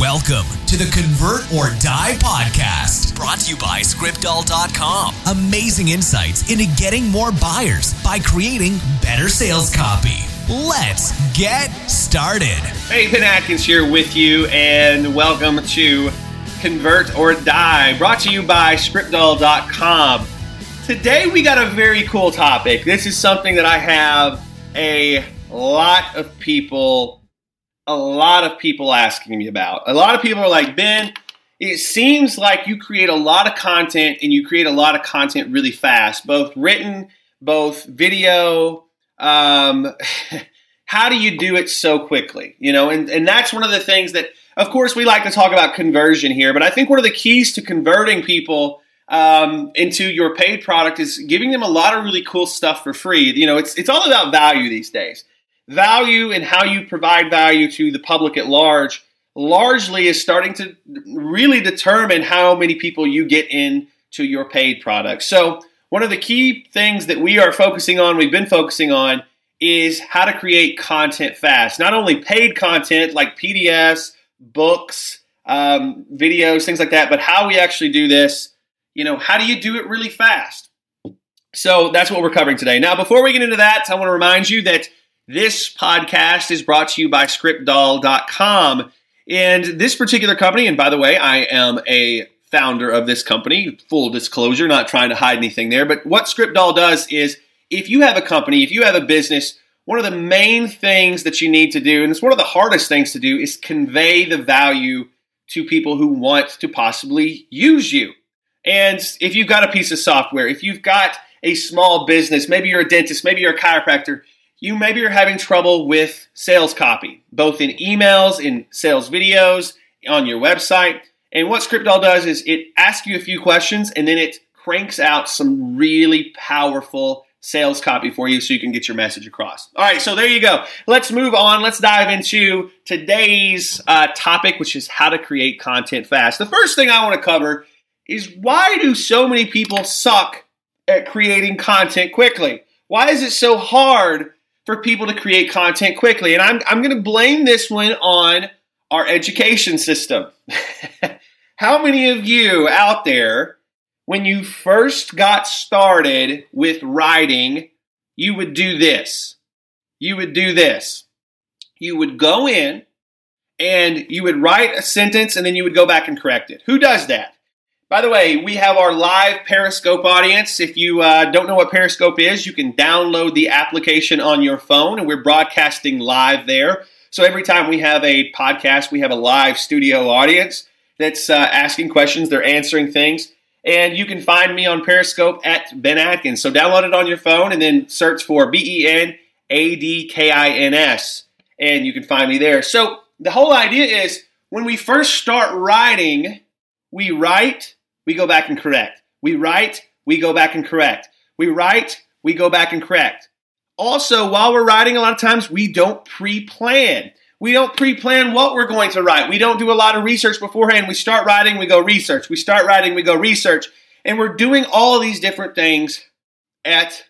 Welcome to the Convert or Die podcast, brought to you by Scriptdoll.com. Amazing insights into getting more buyers by creating better sales copy. Let's get started. Hey, Ben Adkins here with you, and welcome to Convert or Die, brought to you by Scriptdoll.com. Today we got a very cool topic. This is something that I have a lot of people a lot of people asking me about. A lot of people are like, Ben, it seems like you create a lot of content and you create a lot of content really fast, both written, both video. Um, how do you do it so quickly? You know, and, and that's one of the things that, of course, we like to talk about conversion here, but I think one of the keys to converting people um, into your paid product is giving them a lot of really cool stuff for free. You know, it's it's all about value these days value and how you provide value to the public at large largely is starting to really determine how many people you get in to your paid product. So, one of the key things that we are focusing on, we've been focusing on, is how to create content fast. Not only paid content like PDFs, books, um, videos, things like that, but how we actually do this. You know, how do you do it really fast? So, that's what we're covering today. Now, before we get into that, I want to remind you that this podcast is brought to you by scriptdoll.com. And this particular company, and by the way, I am a founder of this company, full disclosure, not trying to hide anything there. But what ScriptDoll does is if you have a company, if you have a business, one of the main things that you need to do, and it's one of the hardest things to do, is convey the value to people who want to possibly use you. And if you've got a piece of software, if you've got a small business, maybe you're a dentist, maybe you're a chiropractor, you maybe are having trouble with sales copy, both in emails, in sales videos, on your website. And what ScriptDoll does is it asks you a few questions and then it cranks out some really powerful sales copy for you so you can get your message across. All right, so there you go. Let's move on. Let's dive into today's uh, topic, which is how to create content fast. The first thing I want to cover is why do so many people suck at creating content quickly? Why is it so hard for people to create content quickly. And I'm, I'm going to blame this one on our education system. How many of you out there, when you first got started with writing, you would do this? You would do this. You would go in and you would write a sentence and then you would go back and correct it. Who does that? By the way, we have our live Periscope audience. If you uh, don't know what Periscope is, you can download the application on your phone, and we're broadcasting live there. So every time we have a podcast, we have a live studio audience that's uh, asking questions, they're answering things. And you can find me on Periscope at Ben Adkins. So download it on your phone and then search for B E N A D K I N S, and you can find me there. So the whole idea is when we first start writing, we write we go back and correct. We write, we go back and correct. We write, we go back and correct. Also, while we're writing, a lot of times we don't pre plan. We don't pre plan what we're going to write. We don't do a lot of research beforehand. We start writing, we go research. We start writing, we go research. And we're doing all these different things at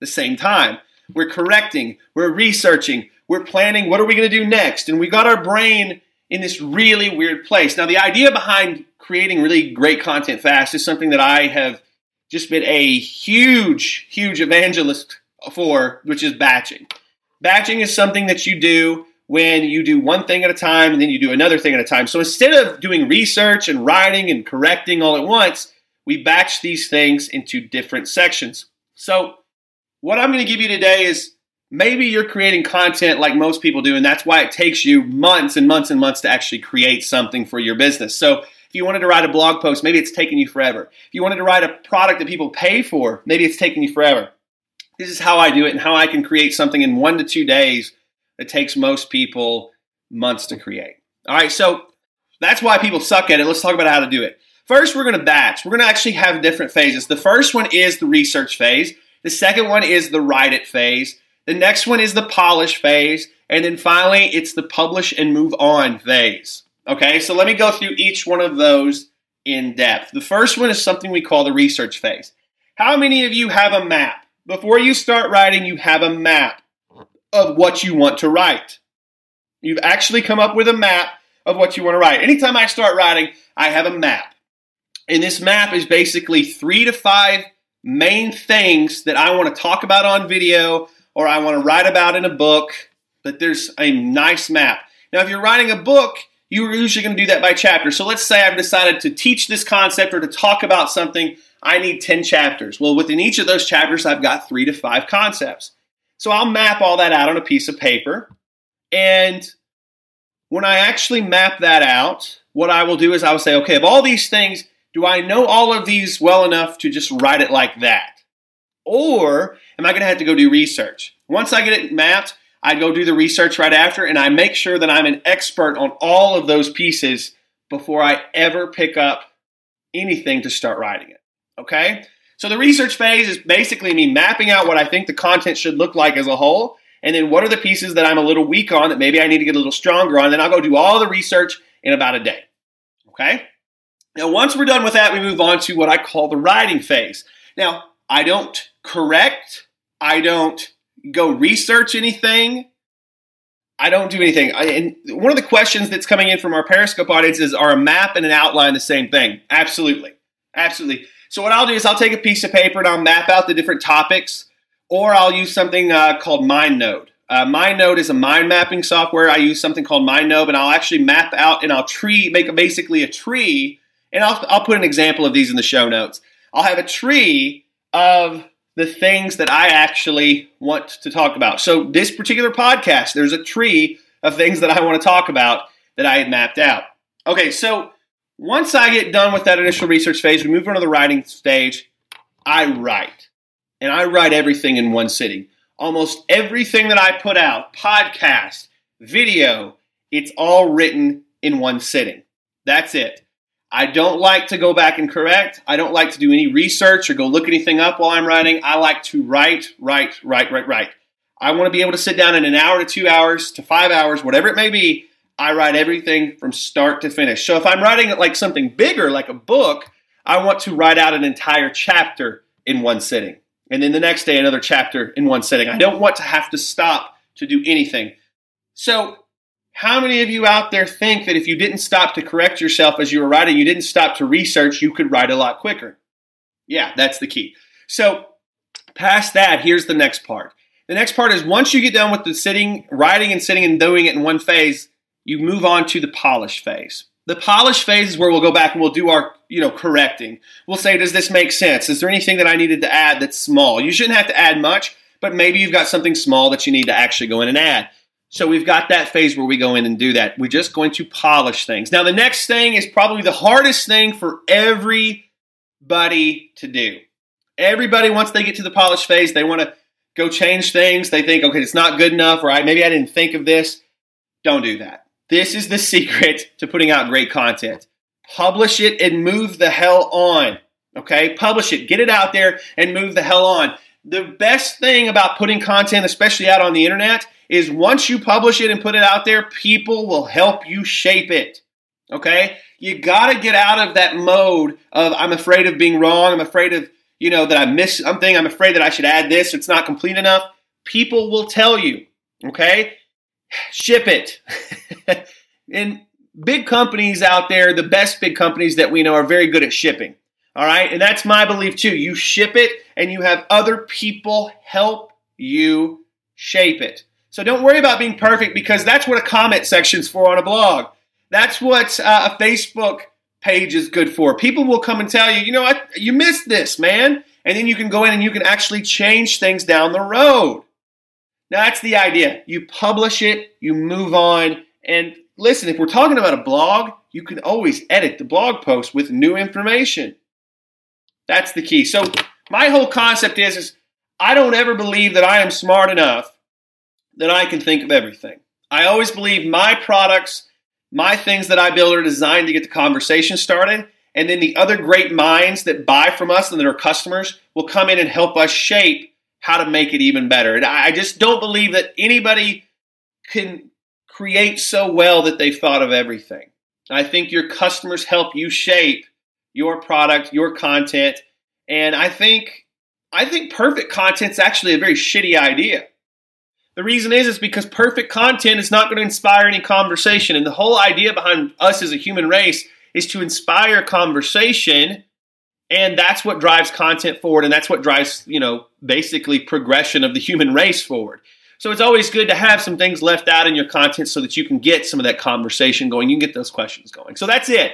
the same time. We're correcting, we're researching, we're planning what are we going to do next. And we got our brain in this really weird place. Now, the idea behind creating really great content fast is something that I have just been a huge, huge evangelist for, which is batching. Batching is something that you do when you do one thing at a time and then you do another thing at a time. So instead of doing research and writing and correcting all at once, we batch these things into different sections. So, what I'm going to give you today is maybe you're creating content like most people do, and that's why it takes you months and months and months to actually create something for your business. So, if you wanted to write a blog post, maybe it's taking you forever. If you wanted to write a product that people pay for, maybe it's taking you forever. This is how I do it and how I can create something in one to two days that takes most people months to create. All right, so that's why people suck at it. Let's talk about how to do it. First, we're going to batch. We're going to actually have different phases. The first one is the research phase. The second one is the write it phase. The next one is the polish phase. And then finally, it's the publish and move on phase. Okay, so let me go through each one of those in depth. The first one is something we call the research phase. How many of you have a map? Before you start writing, you have a map of what you want to write. You've actually come up with a map of what you want to write. Anytime I start writing, I have a map. And this map is basically three to five main things that I want to talk about on video or I want to write about in a book. But there's a nice map. Now, if you're writing a book, you're usually going to do that by chapter. So let's say I've decided to teach this concept or to talk about something. I need 10 chapters. Well, within each of those chapters, I've got three to five concepts. So I'll map all that out on a piece of paper. And when I actually map that out, what I will do is I will say, okay, of all these things, do I know all of these well enough to just write it like that? Or am I going to have to go do research? Once I get it mapped, I go do the research right after and I make sure that I'm an expert on all of those pieces before I ever pick up anything to start writing it. Okay? So the research phase is basically me mapping out what I think the content should look like as a whole and then what are the pieces that I'm a little weak on that maybe I need to get a little stronger on. Then I'll go do all the research in about a day. Okay? Now, once we're done with that, we move on to what I call the writing phase. Now, I don't correct, I don't go research anything. I don't do anything. I, and one of the questions that's coming in from our Periscope audience is Are a map and an outline the same thing? Absolutely. Absolutely. So, what I'll do is I'll take a piece of paper and I'll map out the different topics or I'll use something uh, called MindNode. Uh, MindNode is a mind mapping software. I use something called MindNode, and I'll actually map out and I'll tree, make basically a tree, and I'll, I'll put an example of these in the show notes. I'll have a tree of the things that I actually want to talk about. So this particular podcast, there's a tree of things that I want to talk about that I had mapped out. Okay, so once I get done with that initial research phase, we move on to the writing stage. I write and I write everything in one sitting. Almost everything that I put out, podcast, video, it's all written in one sitting. That's it. I don't like to go back and correct. I don't like to do any research or go look anything up while I'm writing. I like to write, write, write, write, write. I want to be able to sit down in an hour to two hours to five hours, whatever it may be. I write everything from start to finish. So if I'm writing like something bigger, like a book, I want to write out an entire chapter in one sitting and then the next day another chapter in one sitting. I don't want to have to stop to do anything. So, how many of you out there think that if you didn't stop to correct yourself as you were writing, you didn't stop to research, you could write a lot quicker? Yeah, that's the key. So, past that, here's the next part. The next part is once you get done with the sitting, writing and sitting and doing it in one phase, you move on to the polish phase. The polish phase is where we'll go back and we'll do our, you know, correcting. We'll say, does this make sense? Is there anything that I needed to add that's small? You shouldn't have to add much, but maybe you've got something small that you need to actually go in and add. So we've got that phase where we go in and do that. We're just going to polish things. Now, the next thing is probably the hardest thing for everybody to do. Everybody, once they get to the polish phase, they want to go change things. They think, okay, it's not good enough, right? maybe I didn't think of this. Don't do that. This is the secret to putting out great content. Publish it and move the hell on. Okay? Publish it, get it out there, and move the hell on. The best thing about putting content, especially out on the internet, is once you publish it and put it out there, people will help you shape it. Okay? You got to get out of that mode of I'm afraid of being wrong, I'm afraid of, you know, that I missed something, I'm afraid that I should add this, it's not complete enough. People will tell you. Okay? Ship it. and big companies out there, the best big companies that we know are very good at shipping. All right. And that's my belief too. You ship it and you have other people help you shape it. So don't worry about being perfect because that's what a comment section's for on a blog. That's what uh, a Facebook page is good for. People will come and tell you, you know what, you missed this, man. And then you can go in and you can actually change things down the road. Now, that's the idea. You publish it, you move on, and listen, if we're talking about a blog, you can always edit the blog post with new information. That's the key. So, my whole concept is, is I don't ever believe that I am smart enough that I can think of everything. I always believe my products, my things that I build are designed to get the conversation started. And then the other great minds that buy from us and that are customers will come in and help us shape how to make it even better. And I just don't believe that anybody can create so well that they've thought of everything. I think your customers help you shape your product, your content, and I think I think perfect content's actually a very shitty idea. The reason is is because perfect content is not going to inspire any conversation. And the whole idea behind us as a human race is to inspire conversation and that's what drives content forward and that's what drives you know basically progression of the human race forward so it's always good to have some things left out in your content so that you can get some of that conversation going you can get those questions going so that's it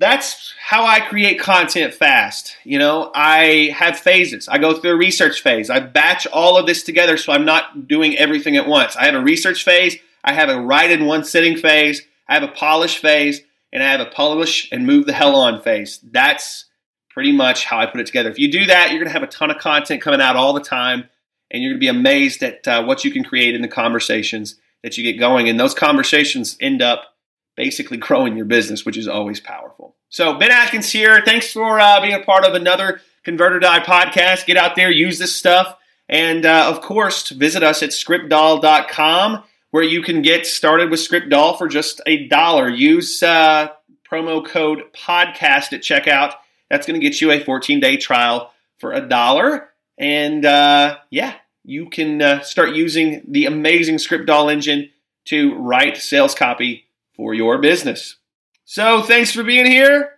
that's how i create content fast. You know i have phases. I go through a research phase. I batch all of this together so i'm not doing everything at once. I have a research phase. I have a write in one sitting phase. I have a polish phase and i have a publish and move the hell on phase. That's pretty much how I put it together. If you do that, you're going to have a ton of content coming out all the time, and you're going to be amazed at uh, what you can create in the conversations that you get going. And those conversations end up basically growing your business, which is always powerful. So, Ben Adkins here. Thanks for uh, being a part of another Convert or Die podcast. Get out there, use this stuff. And uh, of course, visit us at scriptdoll.com where you can get started with ScriptDoll for just a dollar. Use uh, promo code podcast at checkout that's going to get you a 14 day trial for a dollar. And uh, yeah, you can uh, start using the amazing ScriptDoll engine to write sales copy for your business. So thanks for being here.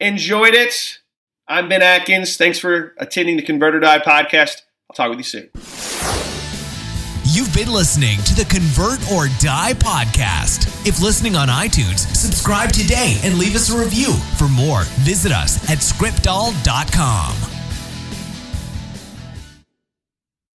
Enjoyed it. I'm Ben Adkins. Thanks for attending the Convert or Die podcast. I'll talk with you soon. You've been listening to the Convert or Die podcast. If listening on iTunes, subscribe today and leave us a review. For more, visit us at scriptdoll.com.